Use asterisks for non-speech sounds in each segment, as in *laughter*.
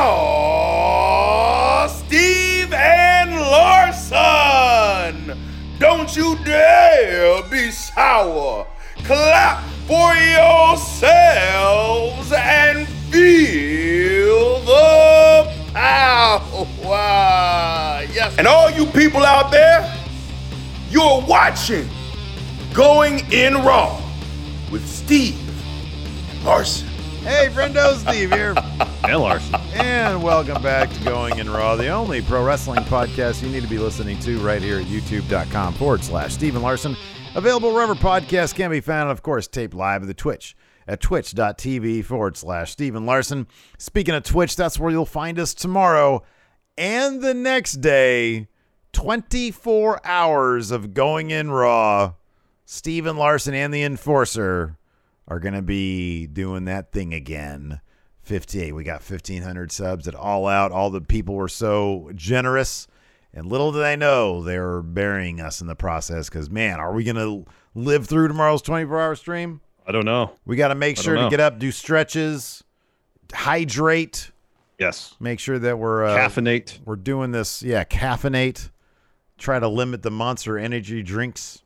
Oh, Steve and Larson! Don't you dare be sour. Clap for yourselves and feel the power. Yes. And all you people out there, you're watching Going in Raw with Steve and Larson. Hey, friendo, Steve here. *laughs* And Larson. And welcome back to Going in Raw, the only pro wrestling podcast you need to be listening to right here at youtube.com forward slash Stephen Larson. Available wherever podcasts can be found, and of course, taped live at the Twitch at twitch.tv forward slash Stephen Larson. Speaking of Twitch, that's where you'll find us tomorrow and the next day. 24 hours of Going in Raw. Stephen Larson and the Enforcer are going to be doing that thing again. 58. We got 1,500 subs at All Out. All the people were so generous. And little did they know they were burying us in the process because, man, are we going to live through tomorrow's 24 hour stream? I don't know. We got to make sure to get up, do stretches, hydrate, Yes. make sure that we're uh, Caffeinate. we're doing this. Yeah, caffeinate. Try to limit the monster energy drinks,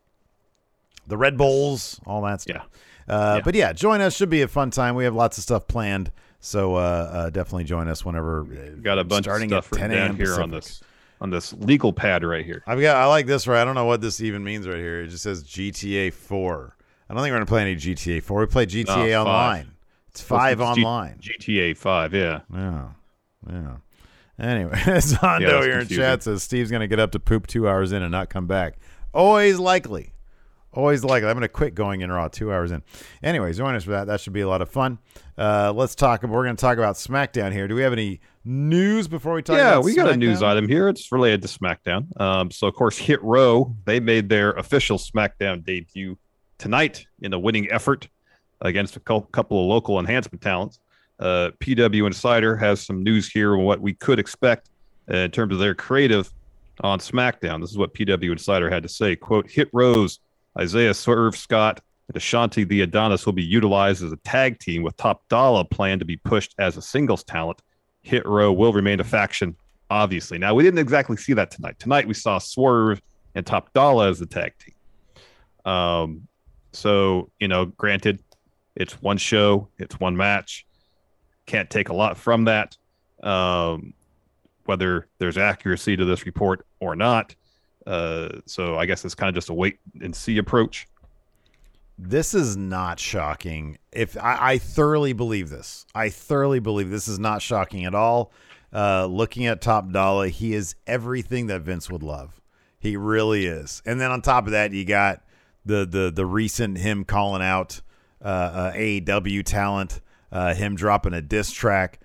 the Red Bulls, all that stuff. Yeah. Uh, Yeah. But yeah, join us. Should be a fun time. We have lots of stuff planned. So uh, uh, definitely join us whenever. uh, Got a bunch starting of stuff at 10 a.m. here on this on this legal pad right here. I've got. I like this right. I don't know what this even means right here. It just says GTA 4. I don't think we're gonna play any GTA 4. We play GTA five. Online. It's five It's G- online. GTA 5, yeah. Yeah. Yeah. Anyway, *laughs* Zondo Yeah, here in chat says Steve's going to get up to poop two hours in and not come back. Always likely. Always like it. I'm going to quit going in Raw two hours in. Anyways, join us for that. That should be a lot of fun. Uh, let's talk. We're going to talk about SmackDown here. Do we have any news before we talk yeah, we got a news item here. It's related to SmackDown. Um, so, of course, Hit Row, they made their official SmackDown debut tonight in a winning effort against a couple of local enhancement talents. Uh, PW Insider has some news here on what we could expect uh, in terms of their creative on SmackDown. This is what PW Insider had to say. Quote, Hit Row's, Isaiah Swerve Scott, and Ashante the Adonis will be utilized as a tag team with Top Dollar planned to be pushed as a singles talent. Hit Row will remain a faction, obviously. Now, we didn't exactly see that tonight. Tonight, we saw Swerve and Top Dollar as the tag team. Um, so, you know, granted, it's one show, it's one match. Can't take a lot from that. Um, whether there's accuracy to this report or not. Uh, so I guess it's kind of just a wait and see approach. This is not shocking. If I, I thoroughly believe this, I thoroughly believe this is not shocking at all. Uh, looking at Top Dollar, he is everything that Vince would love. He really is. And then on top of that, you got the the the recent him calling out uh, uh, AEW talent, uh, him dropping a diss track.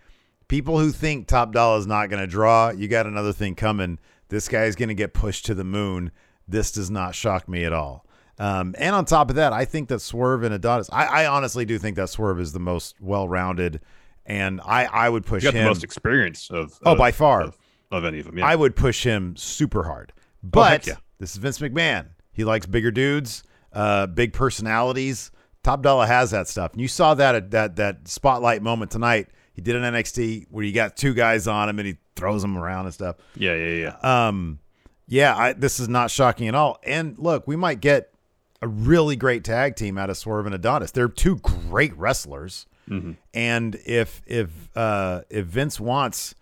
People who think Top Dollar is not going to draw, you got another thing coming. This guy is going to get pushed to the moon. This does not shock me at all. Um, and on top of that, I think that Swerve and Adonis, I, I honestly do think that Swerve is the most well rounded, and I, I would push him. the most experience of Oh, of- by far. of, of any of them. Yeah. I would push him super hard. Oh, But heck yeah. this is Vince McMahon. He likes bigger dudes, uh, big personalities. Top Dollar has that stuff. And you saw that at that that spotlight moment tonight. He did an NXT where you got two guys on him and he throws them around and stuff. yeah, yeah, yeah. Um, yeah, I, this is not shocking at all. And look, we might get a really great tag team out of Swerve and Adonis. They're two great wrestlers. And if if uh, if Vince wants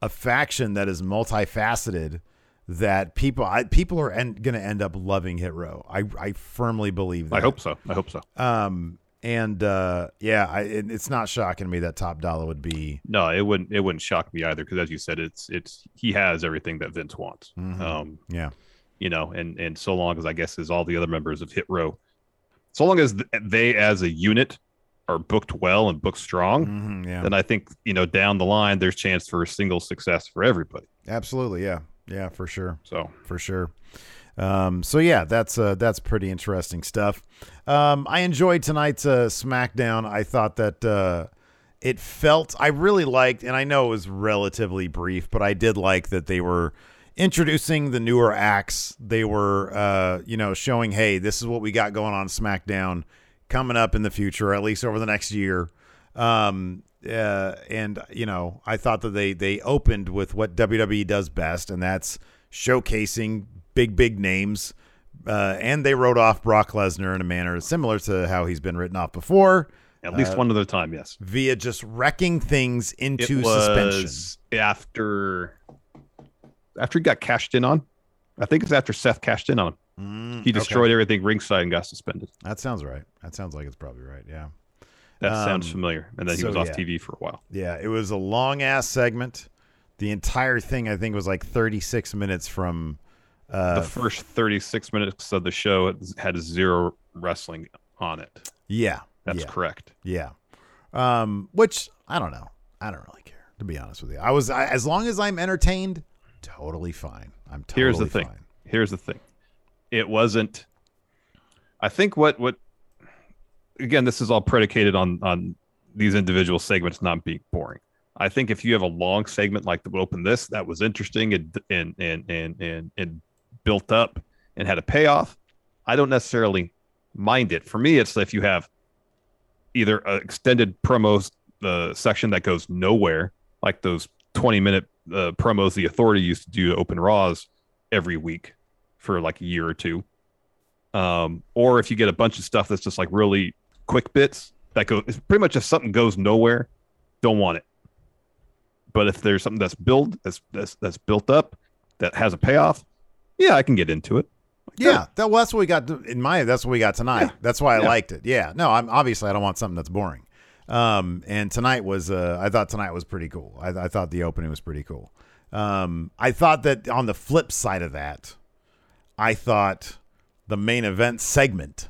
a faction that is multifaceted, that people I, people are en- going to end up loving Hit Row. I I firmly believe that. I hope so. I hope so. Um, and uh, yeah, I, it, it's not shocking to me that Top Dollar would be. No, it wouldn't. It wouldn't shock me either because, as you said, it's it's he has everything that Vince wants. Mhm. Um, Yeah. you know, and and so long as I guess as all the other members of Hit Row, so long as th- they as a unit are booked well and booked strong, Mhm, yeah. then I think you know down the line there's chance for a single success for everybody. Absolutely. Yeah. Yeah, for sure. So for sure. Um, so yeah, that's uh, that's pretty interesting stuff. Um, I enjoyed tonight's uh, SmackDown. I thought that uh, it felt I really liked, and I know it was relatively brief, but I did like that they were introducing the newer acts. They were, uh, you know, showing, hey, this is what we got going on SmackDown coming up in the future, at least over the next year. Um, uh, and you know, I thought that they they opened with what WWE does best, and that's showcasing big big names. Uh, and they wrote off Brock Lesnar in a manner similar to how he's been written off before, at least Uh, one other time, yes. via just wrecking things into suspension. after after he got cashed in on. I think it's after Seth cashed in on him. Mm, He okay. destroyed everything ringside and got suspended. That sounds right. That sounds like it's probably right. Yeah. That sounds Um, familiar. And then he was off yeah. TV for a while. Yeah, it was a long ass segment. The entire thing, I think, was like 36 minutes from. Uh, the first 36 minutes of the show had- had zero wrestling on it. yeah, That's yeah, correct. Yeah, um, which I don't know. I don't really care to be honest with you. I was I, as long as I'm entertained, totally fine. I'm totally Here's the thing. Here's the thing. It wasn't. I think what what. Again, this is all predicated on on these individual segments not being boring. I think if you have a long segment like the open this that was interesting and and and and and, and built up and had a payoff, I don't necessarily mind it. For me, it's if you have either an extended promos uh, section that goes nowhere, like those 20 minute uh, promos the authority used to do to open Raws every week for like a year or two. Um, or if you get a bunch of stuff that's just like really quick bits that go, it's pretty much if something goes nowhere, don't want it. But if there's something that's built, that's, that's, that's built up, that has a payoff, yeah, I can get into it. Yeah, that, well, that's what we got in my. That's what we got tonight. Yeah. That's why I Yeah. liked it. Yeah, no, I'm obviously I don't want something that's boring. Um, and tonight was. Uh, I thought tonight was pretty cool. I, I thought the opening was pretty cool. Um, I thought that on the flip side of that, I thought the main event segment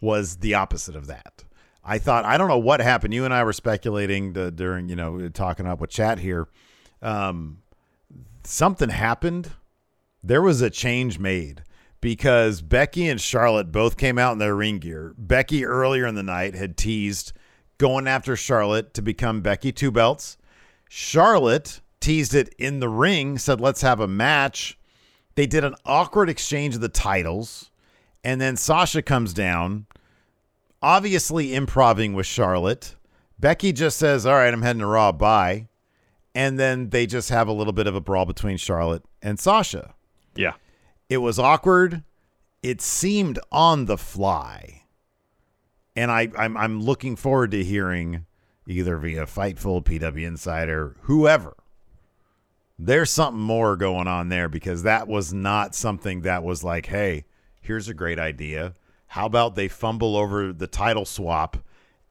was the opposite of that. I thought I don't know what happened. You and I were speculating the, during you know talking up with chat here. Um, something happened. There was a change made because Becky and Charlotte both came out in their ring gear. Becky earlier in the night had teased going after Charlotte to become Becky Two Belts. Charlotte teased it in the ring, said, let's have a match. They did an awkward exchange of the titles. And then Sasha comes down, obviously improving with Charlotte. Becky just says, All right, I'm heading to Raw. Bye. And then they just have a little bit of a brawl between Charlotte and Sasha. Yeah. It was awkward. It seemed on the fly. And I, I'm, I'm looking forward to hearing either via Fightful, PW Insider, whoever. There's something more going on there because that was not something that was like, hey, here's a great idea. How about they fumble over the title swap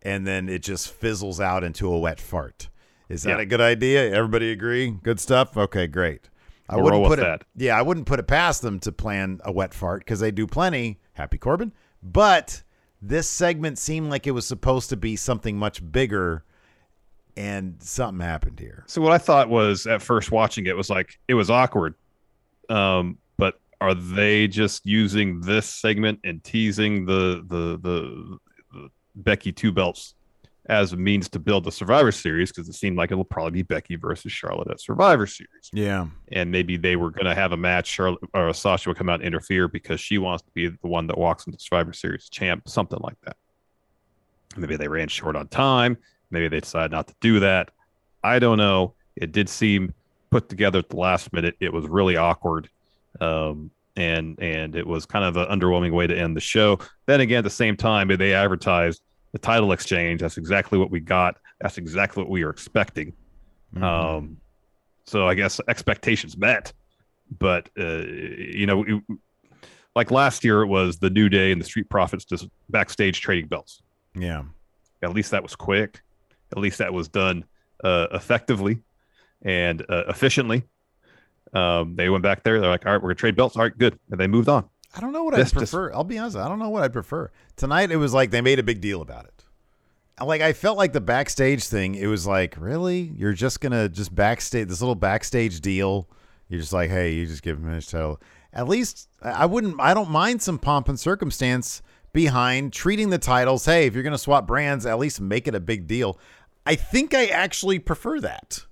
and then it just fizzles out into a wet fart? Is that Yeah. a good idea? Everybody agree? Good stuff? Okay, great. I wouldn't put it. that. Yeah, I wouldn't put it past them to plan a wet fart because they do plenty. Happy Corbin, but this segment seemed like it was supposed to be something much bigger, and something happened here. So what I thought was at first watching it was like it was awkward. Um, but are they just using this segment and teasing the the the, the Becky two belts as a means to build the Survivor Series? Because it seemed like it'll probably be Becky versus Charlotte at Survivor Series, Yeah, and maybe they were going to have a match. Charlotte or Sasha would come out and interfere because she wants to be the one that walks into Survivor Series champ, something like that. Maybe they ran short on time. Maybe they decided not to do that. I don't know. It did seem put together at the last minute. It was really awkward, um, and and it was kind of an underwhelming way to end the show. Then again, at the same time, they advertised the title exchange. That's exactly what we got. That's exactly what we were expecting. Um, so I guess expectations met, but uh, you know, it- like last year, it was the New Day and the Street Profits just backstage trading belts. yeah, At least that was quick. At least that was done uh, effectively and uh, efficiently. Um, they went back there. They're like, all right, we're gonna trade belts. All right, good, and they moved on. I don't know what I'd just- prefer. I'll be honest. I don't know what I'd prefer. Tonight, it was like they made a big deal about it, like I felt like the backstage thing. It was like, really, you're just gonna just backstage this little backstage deal. You're just like, hey, you just give him his title. At least I I wouldn't. I don't mind some pomp and circumstance behind treating the titles. Hey, if you're gonna swap brands, at least make it a big deal. I think I actually prefer that.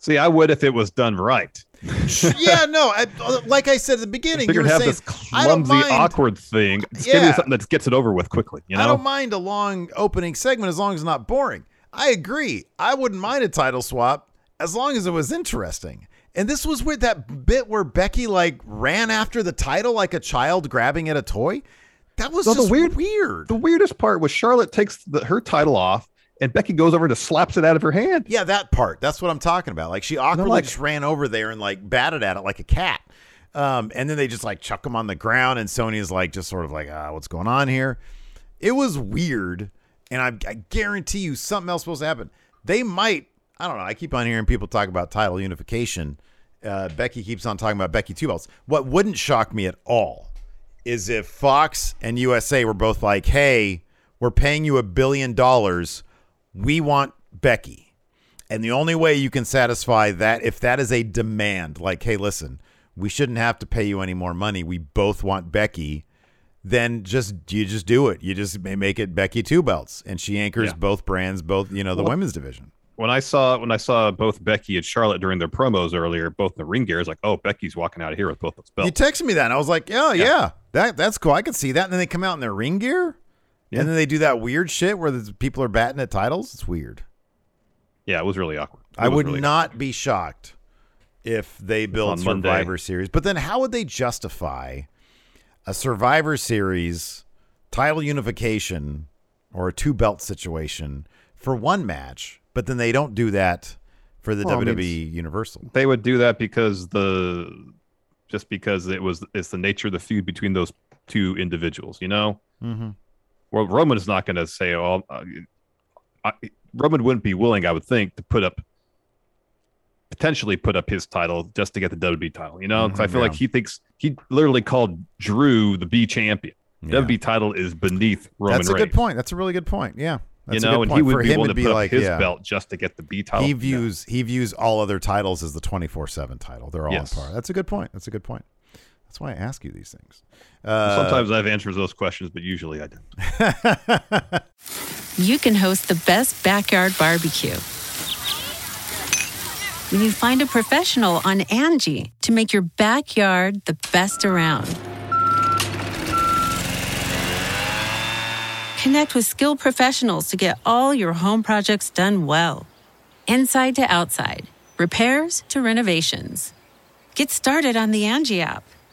See, I would if it was done right. Yeah, no. I, like I said at the beginning, you Figured were saying, this I don't clumsy, mind- awkward thing. Give Yeah. me something that gets it over with quickly. You know, I don't mind a long opening segment as long as it's not boring. I agree. I wouldn't mind a title swap as long as it was interesting. And this was with that bit where Becky like ran after the title like a child grabbing at a toy. That was So the weird- weird. The weirdest part was Charlotte takes the, her title off, and Becky goes over and just slaps it out of her hand. Yeah, that part. That's what I'm talking about. Like she awkwardly like- just ran over there and like batted at it like a cat. Um, and then they just like chuck him on the ground, and Sonya's like just sort of like, ah, what's going on here? It was weird, and I, I guarantee you something else supposed to happen. They might. I don't know. I keep on hearing people talk about title unification. Uh, Becky keeps on talking about Becky two belts. What wouldn't shock me at all is if Fox and USA were both like, "Hey, we're paying you a billion dollars. We want Becky." And the only way you can satisfy that, if that is a demand, like, hey, listen, we shouldn't have to pay you any more money. We both want Becky. Then just you just do it. You just make it Becky two belts, and she anchors Yeah. both brands, both you know the Well- women's division. When I saw when I saw both Becky and Charlotte during their promos earlier, both in the ring gear, I was like, "Oh, Becky's walking out of here with both those You belts." texted me that, and I was like, yeah, yeah, that that's cool. I could see that. And then they come out in their ring gear, Yeah. and then they do that weird shit where the people are batting at titles. It's weird. yeah, it was really awkward. It I would really not be shocked if they build on Monday. Survivor Series. But then how would they justify a Survivor Series title unification or a two belt situation for one match, but then they don't do that for the Well, I mean, WWE Universal? they would do that because the just because it was it's the nature of the feud between those two individuals you know Mm-hmm. Well roman is not going to say oh uh, I, roman wouldn't be willing i would think to put up potentially put up his title just to get the wwe title you know because i Mhm, feel like he thinks he literally called drew the b champion Yeah. wwe title is beneath roman That's a Reigns. good point. That's a really good point. Yeah. That's you a know good and he would for be him willing to be put like up his yeah. belt just to get the b title He views he views all other titles as the twenty four seven title. They're all Yes. on par. That's a good point. That's a good point. That's why I ask you these things. Uh, sometimes i have answers to those questions but usually i don't *laughs* you can host the best backyard barbecue. When you find a professional on Angie to make your backyard the best around. Connect with skilled professionals to get all your home projects done well. Inside to outside, repairs to renovations. Get started on the Angie app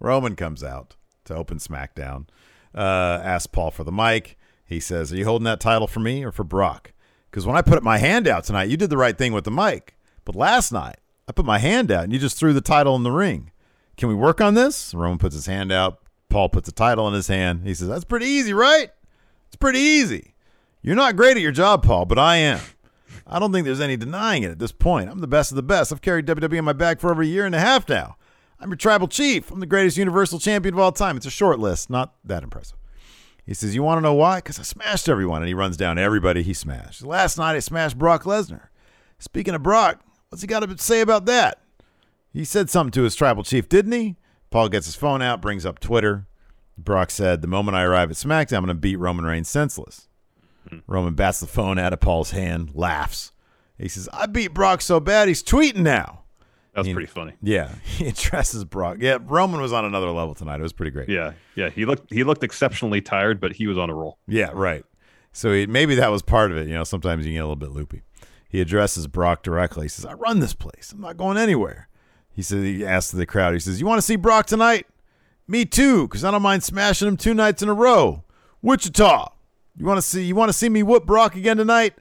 Roman comes out to open SmackDown. uh, asks Paul for the mic. He says, Are you holding that title for me or for Brock? Because when I put my hand out tonight, you did the right thing with the mic. But last night, I put my hand out and you just threw the title in the ring. Can we work on this? Roman puts his hand out. Paul puts the title in his hand. He says, That's pretty easy, right? It's pretty easy. You're not great at your job, Paul, but I am. I don't think there's any denying it at this point. I'm the best of the best. I've carried WWE on my back for over a year and a half now. I'm your tribal chief. I'm the greatest universal champion of all time. It's a short list, not that impressive. He says, You want to know why? Because I smashed everyone. And he runs down everybody he smashed. Last night, I smashed Brock Lesnar. Speaking of Brock, what's he got to say about that? He said something to his tribal chief, didn't he? Paul gets his phone out, brings up Twitter. Brock said, The moment I arrive at SmackDown, I'm going to beat Roman Reigns senseless. Hmm. Roman bats the phone out of Paul's hand, laughs. He says, I beat Brock so bad he's tweeting now. That was He- pretty funny. Yeah, *laughs* he addresses Brock. Yeah, Roman was on another level tonight. It was pretty great. Yeah, yeah. He looked he looked exceptionally tired, but he was on a roll. Yeah, right. So he, maybe that was part of it. You know, sometimes you get a little bit loopy. He addresses Brock directly. He says, I run this place. I'm not going anywhere. He says, he asks the crowd, he says, You want to see Brock tonight? Me too, because I don't mind smashing him two nights in a row. Wichita. You want to see you want to see me whoop Brock again tonight?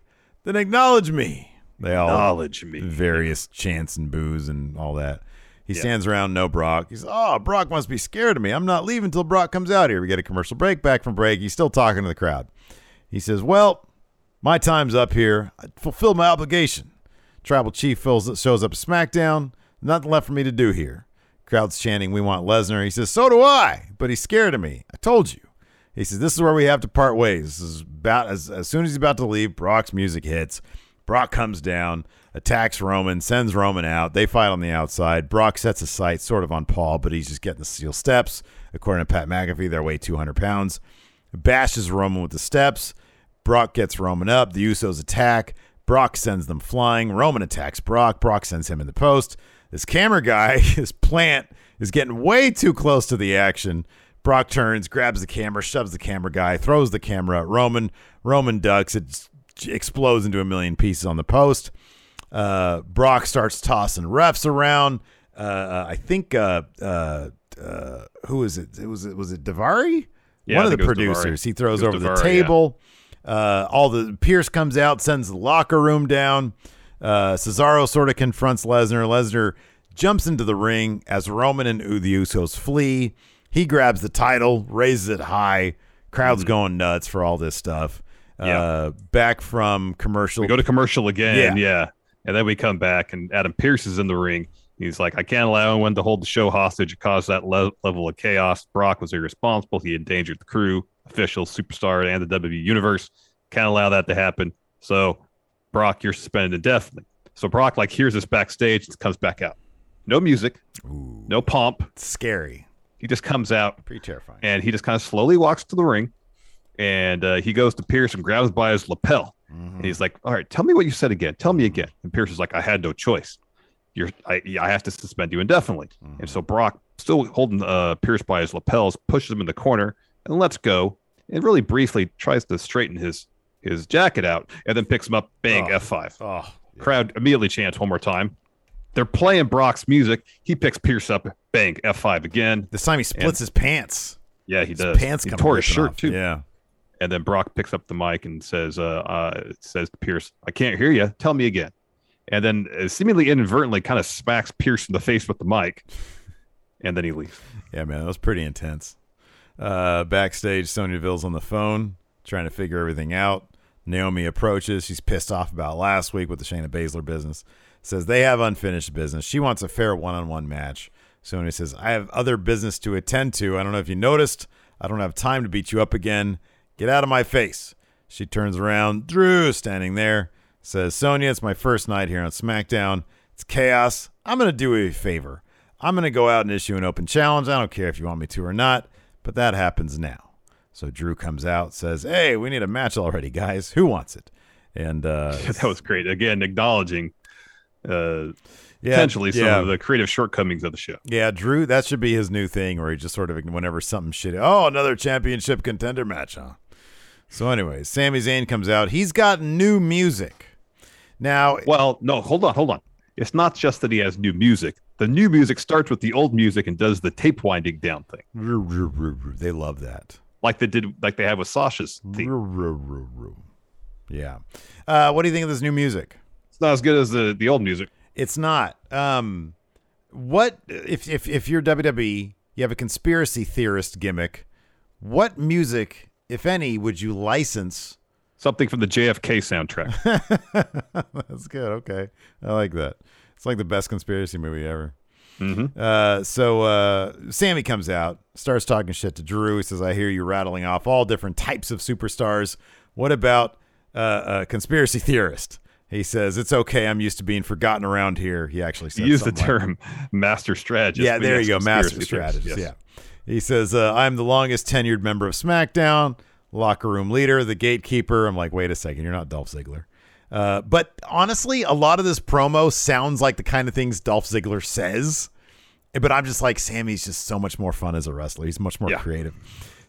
Then acknowledge me. They all Acknowledge me. various chants and boos and all that. He stands around, no Brock. He's, oh, Brock must be scared of me. I'm not leaving until Brock comes out here. We get a commercial break. Back from break. He's still talking to the crowd. He says, well, my time's up here. I fulfilled my obligation. Tribal Chief fills, shows up at SmackDown. Nothing left for me to do here. Crowd's chanting, we want Lesnar. He says, so do I, but he's scared of me. I told you. He says, this is where we have to part ways. This is about as, as soon as he's about to leave, Brock's music hits. Brock comes down, attacks Roman, sends Roman out. They fight on the outside. Brock sets a sight sort of on Paul, but he's just getting the steel steps. According to Pat McAfee, they weigh 200 pounds. Bashes Roman with the steps. Brock gets Roman up. The Usos attack. Brock sends them flying. Roman attacks Brock. Brock sends him in the post. This camera guy, *laughs* his plant, is getting way too close to the action. Brock turns, grabs the camera, shoves the camera guy, throws the camera at Roman. Roman ducks. It explodes into a million pieces on the post. Uh, Brock starts tossing refs around. Uh, uh, I think uh, uh, uh, who is it? It was it was it Daivari? Yeah, One of the producers. He throws over the Daivari, yeah. table. Uh, Adam Pearce comes out, sends the locker room down. Uh, Cesaro sort of confronts Lesnar. Lesnar jumps into the ring as Roman and the Usos flee. He grabs the title, raises it high. Crowd's going nuts for all this stuff. Mm-hmm. Yeah. Uh, back from commercial. We go to commercial again, Yeah. yeah. And then we come back, and Adam Pearce is in the ring. He's like, I can't allow anyone to hold the show hostage. It caused that le- level of chaos. Brock was irresponsible. He endangered the crew, officials, superstar, and the WWE universe. Can't allow that to happen. So, Brock, you're suspended indefinitely. So Brock like hears this backstage and comes back out. No music, no pomp. Scary. He just comes out Pretty terrifying. and he just kind of slowly walks to the ring and uh, he goes to Pearce and grabs by his lapel. And he's like, "All right, tell me what you said again. Tell me again." And Pearce is like, "I had no choice. You're, I, I have to suspend you indefinitely." And so Brock, still holding uh, Pearce by his lapels, pushes him in the corner and lets go. And really briefly tries to straighten his his jacket out, and then picks him up. Bang, Oh. F five. Oh, Crowd immediately chants one more time. They're playing Brock's music. He picks Pearce up. Bang, F five again. this time he splits his pants. Yeah, he His does. pants he come tore his shirt off. too. Yeah. And then Brock picks up the mic and says, uh, uh, says to Pearce, I can't hear you. Tell me again. And then uh, seemingly inadvertently kind of smacks Pearce in the face with the mic. And then he leaves. Yeah, man, that was pretty intense. Uh, backstage, Sonya Deville's on the phone trying to figure everything out. Naomi approaches. She's pissed off about last week with the Shayna Baszler business. Says they have unfinished business. She wants a fair one-on-one match. Sonya says, "I have other business to attend to. I don't know if you noticed. I don't have time to beat you up again. Get out of my face." She turns around. Drew standing there says, "Sonya, it's my first night here on SmackDown. It's chaos. I'm going to do you a favor. I'm going to go out and issue an open challenge. I don't care if you want me to or not, but that happens now. So Drew comes out, says, Hey, we need a match already, guys. Who wants it? And uh, *laughs* that was great. Again, acknowledging uh, yeah, potentially some yeah, of the creative shortcomings of the show. yeah, Drew, that should be his new thing where he just sort of, whenever something shit, oh, another championship contender match, huh? So, anyways, Sami Zayn comes out. He's got new music. Now, Well, no, hold on, hold on. It's not just that he has new music. The new music starts with the old music and does the tape winding down thing. they love that. like they did, like they have with Sasha's theme. Yeah. Uh, what do you think of this new music? It's not as good as the the old music. It's not. Um, what if if if you're WWE, you have a conspiracy theorist gimmick? What music, if any, would you license? Something from the JFK soundtrack. *laughs* That's good. Okay, I like that. It's like the best conspiracy movie ever. Mm-hmm. Uh, so uh, Sami comes out, starts talking shit to Drew. He says, "I hear you rattling off all different types of superstars. What about uh, a conspiracy theorist?" He says, "It's okay. I'm used to being forgotten around here." He actually said He used the something like- term master strategist. yeah, there you go, master strategist. yes. Yeah, he says, uh, "I'm the longest tenured member of SmackDown, locker room leader, the gatekeeper." I'm like, wait a second, you're not Dolph Ziggler. Uh, but honestly, a lot of this promo sounds like the kind of things Dolph Ziggler says. But I'm just like, Sami's just so much more fun as a wrestler. He's much more Yeah. creative.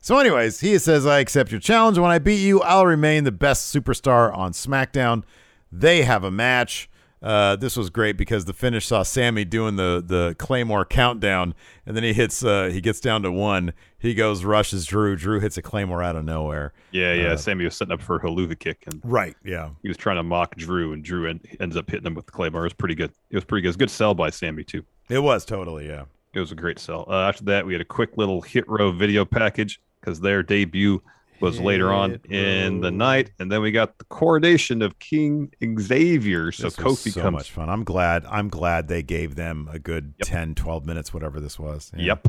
So, anyways, he says, I accept your challenge. When I beat you, I'll remain the best superstar on SmackDown. They have a match. Uh, this was great because the finish saw Sami doing the the Claymore countdown, and then he hits. Uh, he gets down to one. He goes, rushes Drew. Drew hits a Claymore out of nowhere. Yeah, yeah. Uh, Sami was setting up for a Helluva Kick, and Right. Yeah. he was trying to mock Drew, and Drew en- ends up hitting him with the claymore. It was pretty good. It was pretty good. It was good sell by Sami too. It was totally. Yeah. It was a great sell. Uh, after that, we had a quick little hit row video package because their debut was later on in the night, and then we got the coronation of King Xavier. So This Kofi so comes. much fun. I'm glad. I'm glad they gave them a good 10, 12 minutes, whatever this was. Yeah. Yep.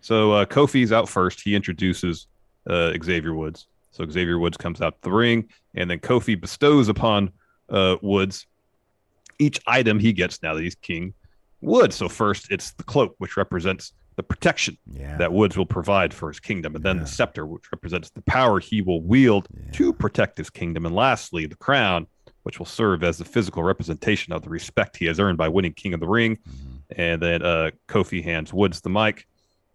So uh, Kofi's out first. He introduces uh, Xavier Woods. So Xavier Woods comes out the ring, and then Kofi bestows upon uh, Woods each item he gets now that he's King Woods. So first, it's the cloak, which represents the protection Yeah. that Woods will provide for his kingdom, and then Yeah. the scepter, which represents the power he will wield to protect his kingdom, and lastly, the crown, which will serve as the physical representation of the respect he has earned by winning King of the Ring. Mm-hmm. And then uh, Kofi hands Woods the mic.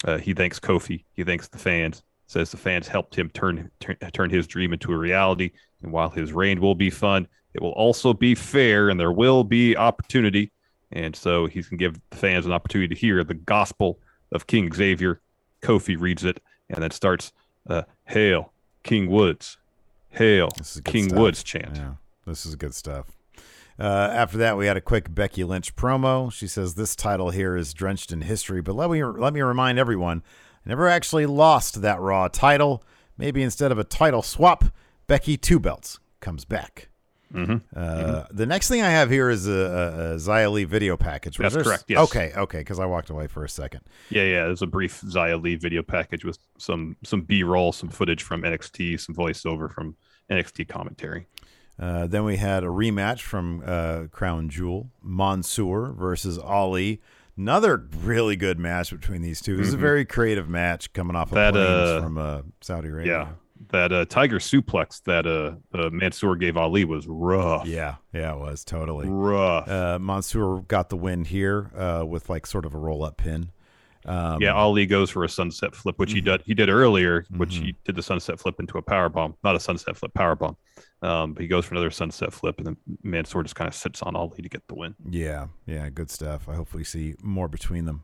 Uh, he thanks Kofi. He thanks the fans. Says the fans helped him turn, turn turn his dream into a reality. And while his reign will be fun, it will also be fair, and there will be opportunity. And so he's going to give the fans an opportunity to hear the gospel of King Xavier. Kofi reads it and then starts, uh, "Hail King Woods, Hail This is good King stuff. Woods" chant. Yeah, this is good stuff. Uh, after that, we had a quick Becky Lynch promo. She says this title here is drenched in history, but let me let me remind everyone, I never actually lost that Raw title. Maybe instead of a title swap, Becky two belts comes back. Mhm. Uh, The next thing I have here is a, a, Xia Li video package. Was That's there- correct, yes. Okay, okay, because I walked away for a second. Yeah, yeah. There's a brief Li video package with some some B roll, some footage from NXT, some voiceover from NXT commentary. Uh, then we had a rematch from uh, Crown Jewel, Mansoor versus Ali. Another really good match between these two. This is a very creative match coming off of That, planes uh, from uh, Saudi Arabia. Yeah, that uh, Tiger suplex that uh, uh, Mansoor gave Ali was rough. Yeah, yeah, it was totally. rough. Uh, Mansoor got the win here uh, with like sort of a roll up pin. Um, yeah, Ali goes for a sunset flip, which he did he did earlier, which Mhm. he did the sunset flip into a power bomb, not a sunset flip, power bomb. Um, but he goes for another sunset flip, and then Mansoor just kind of sits on Ali to get the win. Yeah, yeah, good stuff. I hopefully see more between them.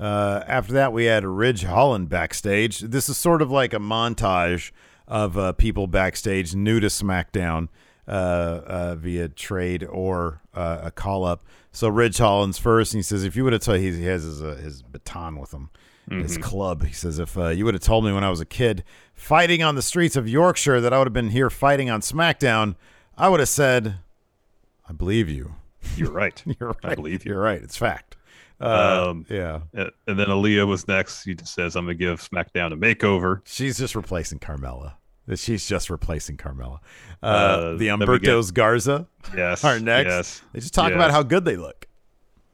Uh, after that, we had Ridge Holland backstage. This is sort of like a montage of uh, people backstage new to SmackDown uh, uh, via trade or uh, a call up. So Ridge Holland's first, and he says, "If you would have told he he has his uh, his baton with him, his Mhm. club." He says, "If uh, you would have told me when I was a kid fighting on the streets of Yorkshire that I would have been here fighting on SmackDown, I would have said, I believe you." You're right. *laughs* You're right. I believe you. You're right. It's fact. Uh, Um, yeah. And then Aliyah was next. He just says, "I'm gonna give SmackDown a makeover." She's just replacing Carmella. She's just replacing Carmella. Uh, Uh, the Umbertos Garza Yes, are next. yes, They just talk about how good they look.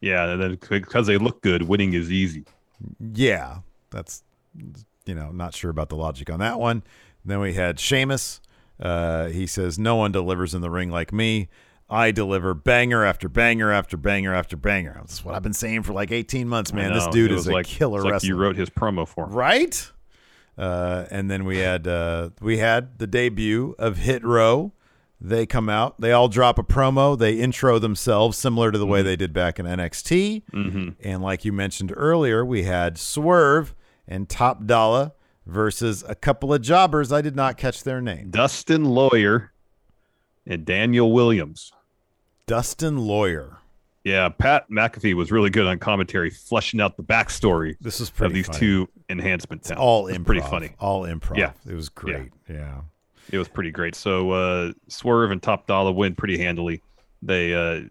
Yeah, and then because they look good, winning is easy. Yeah. That's, you know, not sure about the logic on that one. Then we had Sheamus. Uh, he says, No one delivers in the ring like me. I deliver banger after banger after banger after banger. That's what I've been saying for like 18 months, man. This dude is was a like, killer like wrestler. You wrote his promo for him. right? Uh, and then we had uh, we had the debut of Hit Row. They come out. They all drop a promo. They intro themselves, similar to the way they did back in NXT. Mhm. And like you mentioned earlier, we had Swerve and Top Dollar versus a couple of jobbers. I did not catch their name. Dustin Lawyer and Daniel Williams. Dustin Lawyer. Yeah, Pat McAfee was really good on commentary, fleshing out the backstory This was of these funny. two enhancement It's talents. all improv. pretty funny. All improv. Yeah. It was great. Yeah. It was pretty great. So uh, Swerve and Top Dollar win pretty handily. They uh,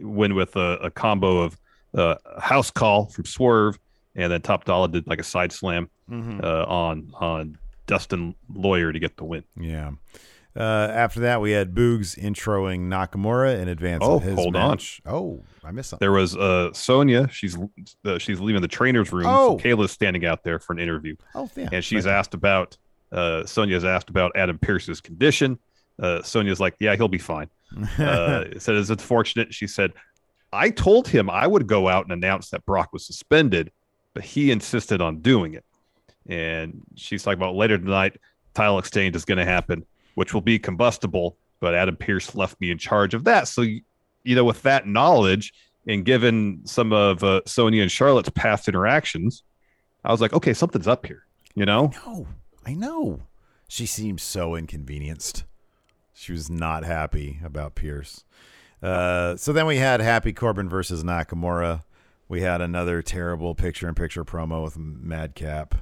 win with a, a combo of uh, a house call from Swerve, and then Top Dollar did like a side slam Mhm. uh, on on Dustin Lawyer to get the win. Yeah. Uh, after that, we had Boogs introing Nakamura in advance Oh, of his hold on. match. Oh, I missed something. There was uh, Sonya. She's uh, she's leaving the trainer's room. Oh. So Kayla's standing out there for an interview. Oh, yeah. and she's Right. asked about uh, Sonya's asked about Adam Pearce's condition. Uh, Sonya's like, "Yeah, he'll be fine." Uh, *laughs* said it's unfortunate. She said, "I told him I would go out and announce that Brock was suspended, but he insisted on doing it." And she's talking about later tonight, title exchange is going to happen, which will be combustible. But Adam Pearce left me in charge of that. So, you know, with that knowledge and given some of uh, Sonya and Charlotte's past interactions, I was like, okay, something's up here. You know, No, I know. She seemed so inconvenienced. She was not happy about Pearce. Uh, so then we had Happy Corbin versus Nakamura. We had another terrible picture in picture promo with Madcap.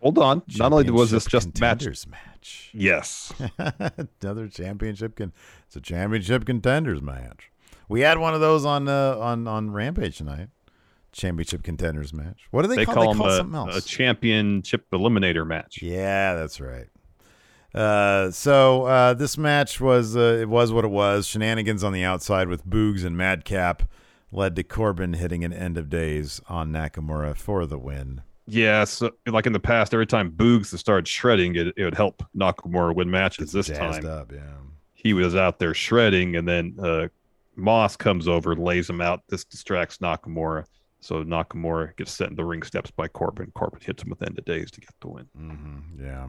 hold on. Not only was this just match, contenders match. yes, *laughs* another championship con- it's a championship contenders match. We had one of those on uh, on on Rampage tonight. Championship contenders match. What do they, they, call? call they call a, something else. a championship eliminator match. Yeah, that's right. Uh, so uh, this match was uh, it was what it was. Shenanigans on the outside with Boogs and Madcap led to Corbin hitting an end of days on Nakamura for the win. Yeah, so like in the past, every time Boogs started shredding, it, it would help Nakamura win matches. This Jazzed time, up, yeah. he was out there shredding, and then uh, Moss comes over, lays him out. This distracts Nakamura, so Nakamura gets set in the ring steps by Corbin. Corbin hits him with end of days to get the win. hmm Yeah.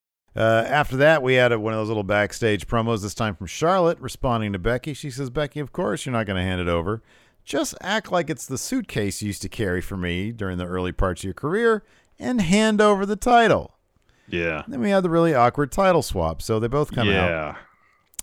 Uh, after that, we had a, one of those little backstage promos, this time from Charlotte, responding to Becky. She says, Becky, of course you're not going to hand it over. Just act like it's the suitcase you used to carry for me during the early parts of your career and hand over the title. Yeah, Then we had the really awkward title swap. So they both come out. yeah.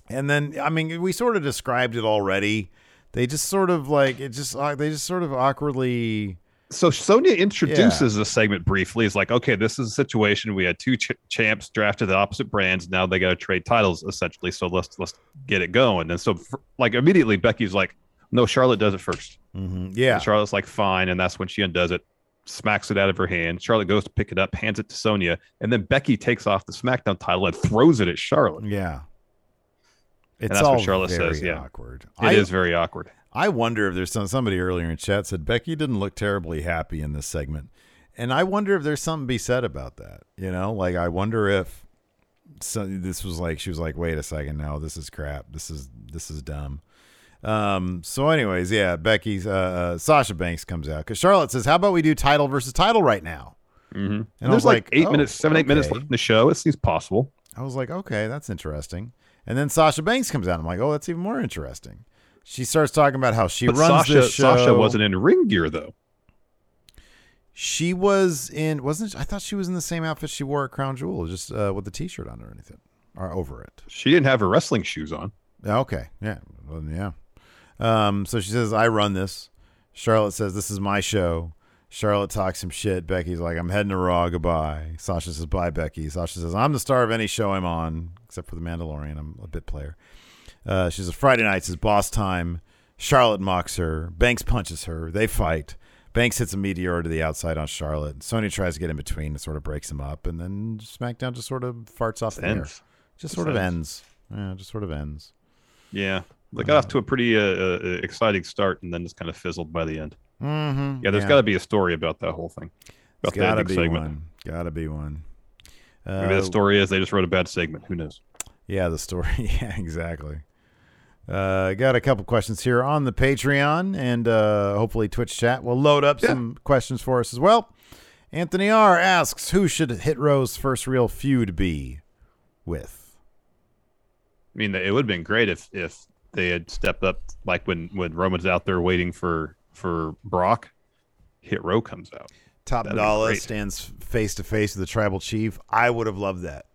And then, I mean, we sort of described it already. They just sort of like, it just, uh, they just sort of awkwardly. So Sonya introduces the segment briefly. It's like, okay, this is a situation. We had two ch- champs drafted the opposite brands. Now they got to trade titles essentially. So let's let's get it going. And so, for, like immediately, Becky's like, no, Charlotte does it first. Mhm. Yeah. And Charlotte's like, fine, and that's when she undoes it, smacks it out of her hand. Charlotte goes to pick it up, hands it to Sonya, and then Becky takes off the SmackDown title and throws it at Charlotte. Yeah. It's that's what Charlotte says, yeah. awkward. It is very awkward. I wonder if there's some somebody earlier in chat said Becky didn't look terribly happy in this segment, and I wonder if there's something to be said about that. You know, like I wonder if so this was like she was like, wait a second, no, this is crap. This is this is dumb. Um. So, anyways, yeah, Becky's uh, uh Sasha Banks comes out because Charlotte says, "How about we do title versus title right now?" Mm-hmm. And, was there's like, like, eight oh, minutes, seven, eight minutes left in the show. It seems possible. I was like, okay, that's interesting. And then Sasha Banks comes out. I'm like, oh, that's even more interesting. She starts talking about how she but runs Sasha, this show. Sasha wasn't in ring gear though. She was in, wasn't? She, I thought she was in the same outfit she wore at Crown Jewel, just uh, with the T-shirt on or anything, or over it. She didn't have her wrestling shoes on. Okay, yeah, well, yeah. Um, so she says, "I run this." Charlotte says, "This is my show." Charlotte talks some shit. Becky's like, I'm heading to Raw. Goodbye. Sasha says, Bye, Becky. Sasha says, I'm the star of any show I'm on, except for The Mandalorian. I'm a bit player. Uh, she says, Friday nights is boss time. Charlotte mocks her. Banks punches her. They fight. Banks hits a meteor to the outside on Charlotte. Sonya tries to get in between and sort of breaks him up. And then SmackDown just sort of farts off Just the air. Just sort of ends. ends. Yeah, just sort of ends. Yeah, they got off to a pretty uh, uh, exciting start, and then just kind of fizzled by the end. Mm-hmm. Yeah, there's got to be a story about that whole thing. About gotta be segment. one. Gotta be one. Uh, Maybe the story is they just wrote a bad segment. Who knows? Yeah, the story. *laughs* Yeah, exactly. Uh, got a couple questions here on the Patreon and uh, hopefully Twitch chat will load up some questions for us as well. Anthony R asks, "Who should Hit Row's first real feud be with?" I mean, it would have been great if if they had stepped up, like when when Roman's out there waiting for for Brock, Hit Row comes out. Top That'd Dolla stands face to face with the Tribal Chief. I would have loved that.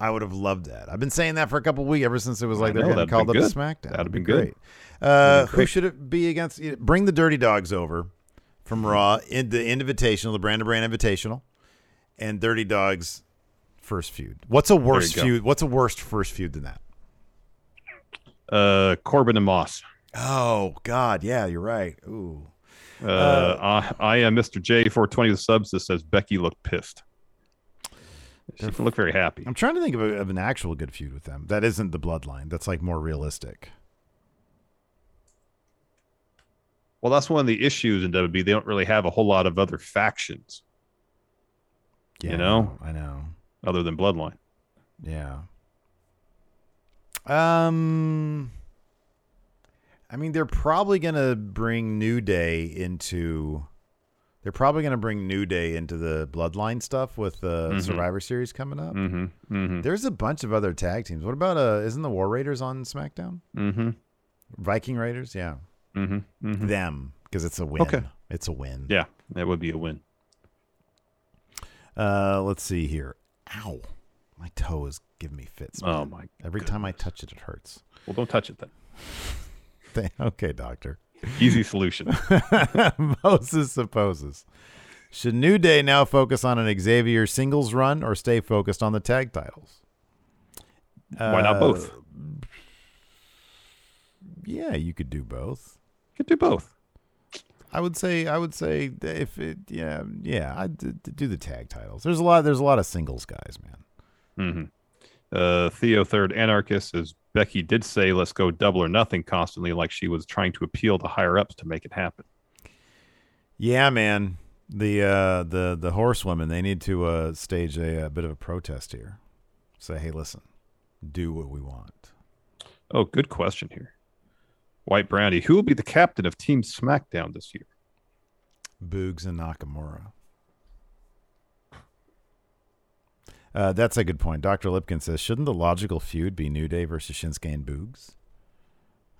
I would have loved that. I've been saying that for a couple weeks ever since it was I like they're know, getting that'd called up been to. SmackDown. That'd have been great. good. Uh, who should it be against? Bring the Dirty Dogs over from Raw in the Invitational, the Brand to Brand Invitational, and Dirty Dogs first feud. What's a worse go. feud? What's a worst first feud than that? Uh, Corbin and Moss. Oh God, yeah, you're right. Ooh, Uh, I, I am Mr. J four twenty the subs that says Becky looked pissed. She didn't look very happy. I'm trying to think of, a, of an actual good feud with them. That isn't the Bloodline. That's like more realistic. Well, that's one of the issues in WWE. They don't really have a whole lot of other factions, Yeah, you know, I know. other than Bloodline. Yeah. Um I mean they're probably going to bring New Day into they're probably going to bring New Day into the Bloodline stuff with the Mhm. Survivor Series coming up. Mm-hmm. Mm-hmm. There's a bunch of other tag teams. What about uh isn't the War Raiders on SmackDown? Mm-hmm. Viking Raiders, yeah. Mm-hmm. mm-hmm. Them because it's a win. Okay. It's a win. Yeah, that would be a win. Uh let's see here. Ow. My toe is giving me fits. Oh my Every time I touch it it hurts. Well, don't touch it then. *laughs* okay, doctor. Easy solution. *laughs* Moses supposes. Should New Day now focus on an Xavier singles run or stay focused on the tag titles? Why not Uh, both? Yeah, you could do both. You Could do both. I would say I would say if it yeah yeah I do the tag titles. There's a lot there's a lot of singles guys, man. Mm-hmm. Uh, Theo Third Anarchist says Becky did say let's go double or nothing constantly, like she was trying to appeal to higher ups to make it happen. Yeah, man. The uh the the horsewomen they need to uh stage a, a bit of a protest here. Say, hey, listen, do what we want. Oh, good question here. White Brownie, who will be the captain of Team SmackDown this year? Boogs and Nakamura. Uh, that's a good point. Dr. Lipkin says, shouldn't the logical feud be New Day versus Shinsuke and Boogs?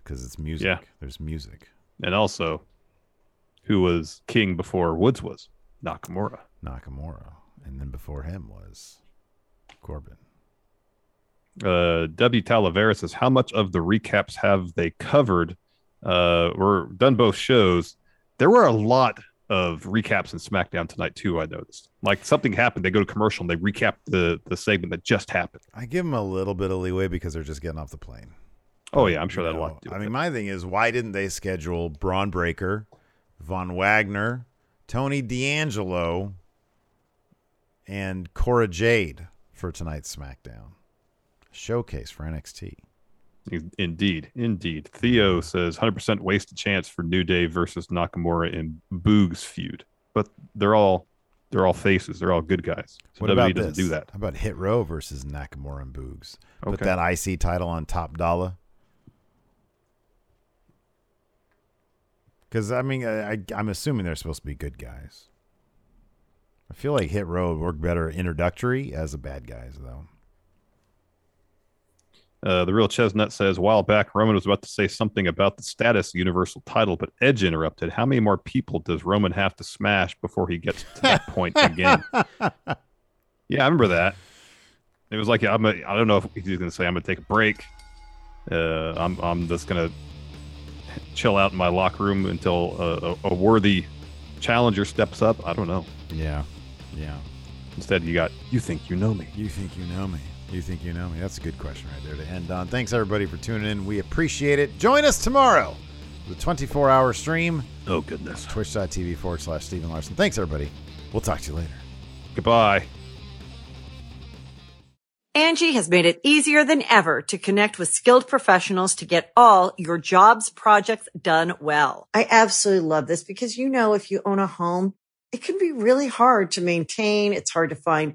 Because it's music. Yeah. There's music. And also, who was king before Woods was? Nakamura. Nakamura. And then before him was Corbin. Uh, W. Talavera says, how much of the recaps have they covered? Uh, we're done both shows. There were a lot of recaps in SmackDown tonight too. I noticed, like something happened, they go to commercial and they recap the the segment that just happened. I give them a little bit of leeway because they're just getting off the plane. Oh yeah, I'm sure You that had a lot I mean, it. my thing is, why didn't they schedule Bron Breakker, Von Wagner, Tony D'Angelo, and Cora Jade for tonight's SmackDown showcase for NXT? Indeed, indeed. Theo says 100% wasted chance for New Day versus Nakamura in Boog's feud, but they're all they're all faces. They're all good guys. So What WWE about doesn't this? do that. How about Hit Row versus Nakamura and Boogs? Put that IC title on Top Dolla. Because I mean, I, I, I'm assuming they're supposed to be good guys. I feel like Hit Row would work better introductory as a bad guys, though. Uh, the real Chestnut says, a while back, Roman was about to say something about the status Universal title, but Edge interrupted. How many more people does Roman have to smash before he gets to that point again? *laughs* Yeah, I remember that. It was like I'm. A, I don't know if he's going to say I'm going to take a break. Uh, I'm. I'm just going to chill out in my locker room until a, a, a worthy challenger steps up. I don't know. Yeah. Yeah. Instead, you got you think you know me. You think you know me. You think you know me. That's a good question right there to end on. Thanks everybody for tuning in. We appreciate it. Join us tomorrow. The 24 hour stream. Oh goodness. Twitch.tv forward slash Stephen Larson. Thanks everybody. We'll talk to you later. Goodbye. Angie has made it easier than ever to connect with skilled professionals to get all your jobs projects done well. I absolutely love this because, you know, if you own a home, it can be really hard to maintain. It's hard to find